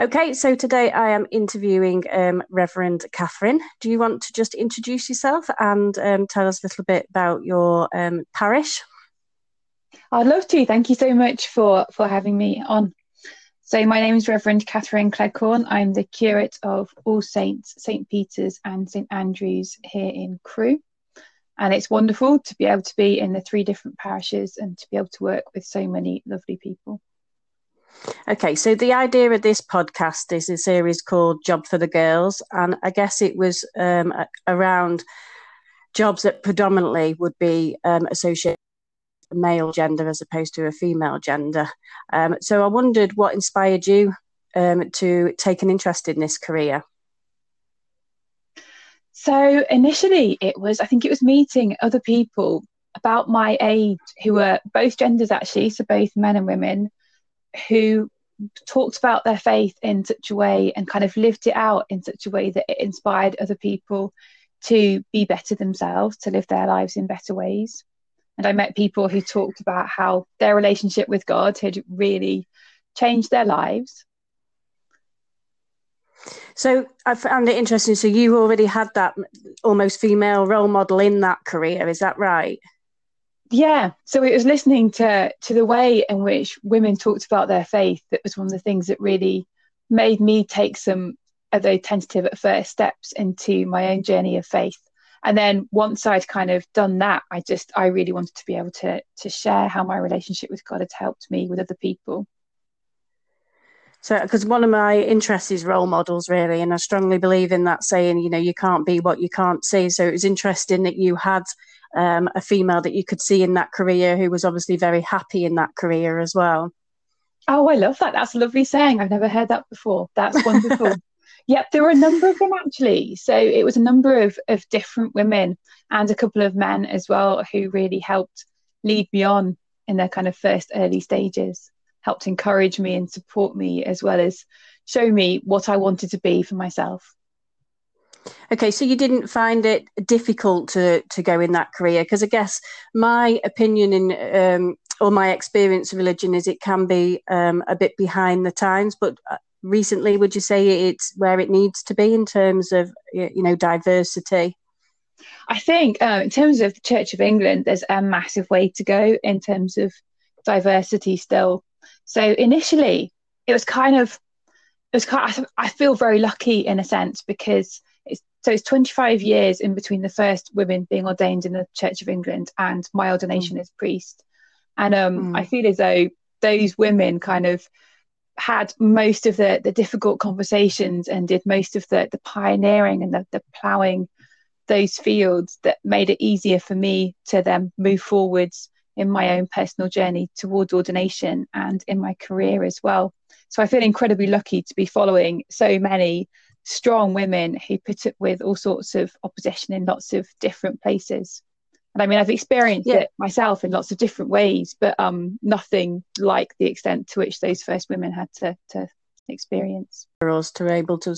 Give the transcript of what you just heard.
Okay, so today I am interviewing um, Reverend Catherine. Do you want to just introduce yourself and um, tell us a little bit about your um, parish? I'd love to. Thank you so much for for having me on. So my name is Reverend Catherine Cleghorn. I'm the curate of All Saints, St Peter's, and St Andrews here in Crewe. And it's wonderful to be able to be in the three different parishes and to be able to work with so many lovely people. Okay, so the idea of this podcast is a series called Job for the Girls, and I guess it was um, around jobs that predominantly would be um, associated with male gender as opposed to a female gender. Um, so I wondered what inspired you um, to take an interest in this career. So initially, it was I think it was meeting other people about my age who were both genders actually, so both men and women who talked about their faith in such a way and kind of lived it out in such a way that it inspired other people to be better themselves, to live their lives in better ways. And I met people who talked about how their relationship with God had really changed their lives. So I found it interesting. So you already had that almost female role model in that career, is that right? Yeah so it was listening to to the way in which women talked about their faith that was one of the things that really made me take some although tentative at first steps into my own journey of faith. And then once i'd kind of done that i just i really wanted to be able to to share how my relationship with god had helped me with other people. So because one of my interests is role models really and i strongly believe in that saying you know you can't be what you can't see. So it was interesting that you had um, a female that you could see in that career who was obviously very happy in that career as well. Oh, I love that. That's a lovely saying. I've never heard that before. That's wonderful. yep, there were a number of them actually. So it was a number of, of different women and a couple of men as well who really helped lead me on in their kind of first early stages, helped encourage me and support me as well as show me what I wanted to be for myself. Okay, so you didn't find it difficult to to go in that career because I guess my opinion in um, or my experience of religion is it can be um, a bit behind the times, but uh, recently, would you say it's where it needs to be in terms of you know diversity? I think uh, in terms of the Church of England, there's a massive way to go in terms of diversity still. So initially, it was kind of it was kind. Of, I feel very lucky in a sense because so it's 25 years in between the first women being ordained in the Church of England and my ordination mm. as priest. And um, mm. I feel as though those women kind of had most of the, the difficult conversations and did most of the, the pioneering and the, the ploughing those fields that made it easier for me to then move forwards in my own personal journey towards ordination and in my career as well. So I feel incredibly lucky to be following so many strong women who put up with all sorts of opposition in lots of different places. And I mean, I've experienced yeah. it myself in lots of different ways, but um, nothing like the extent to which those first women had to, to experience. For us to able to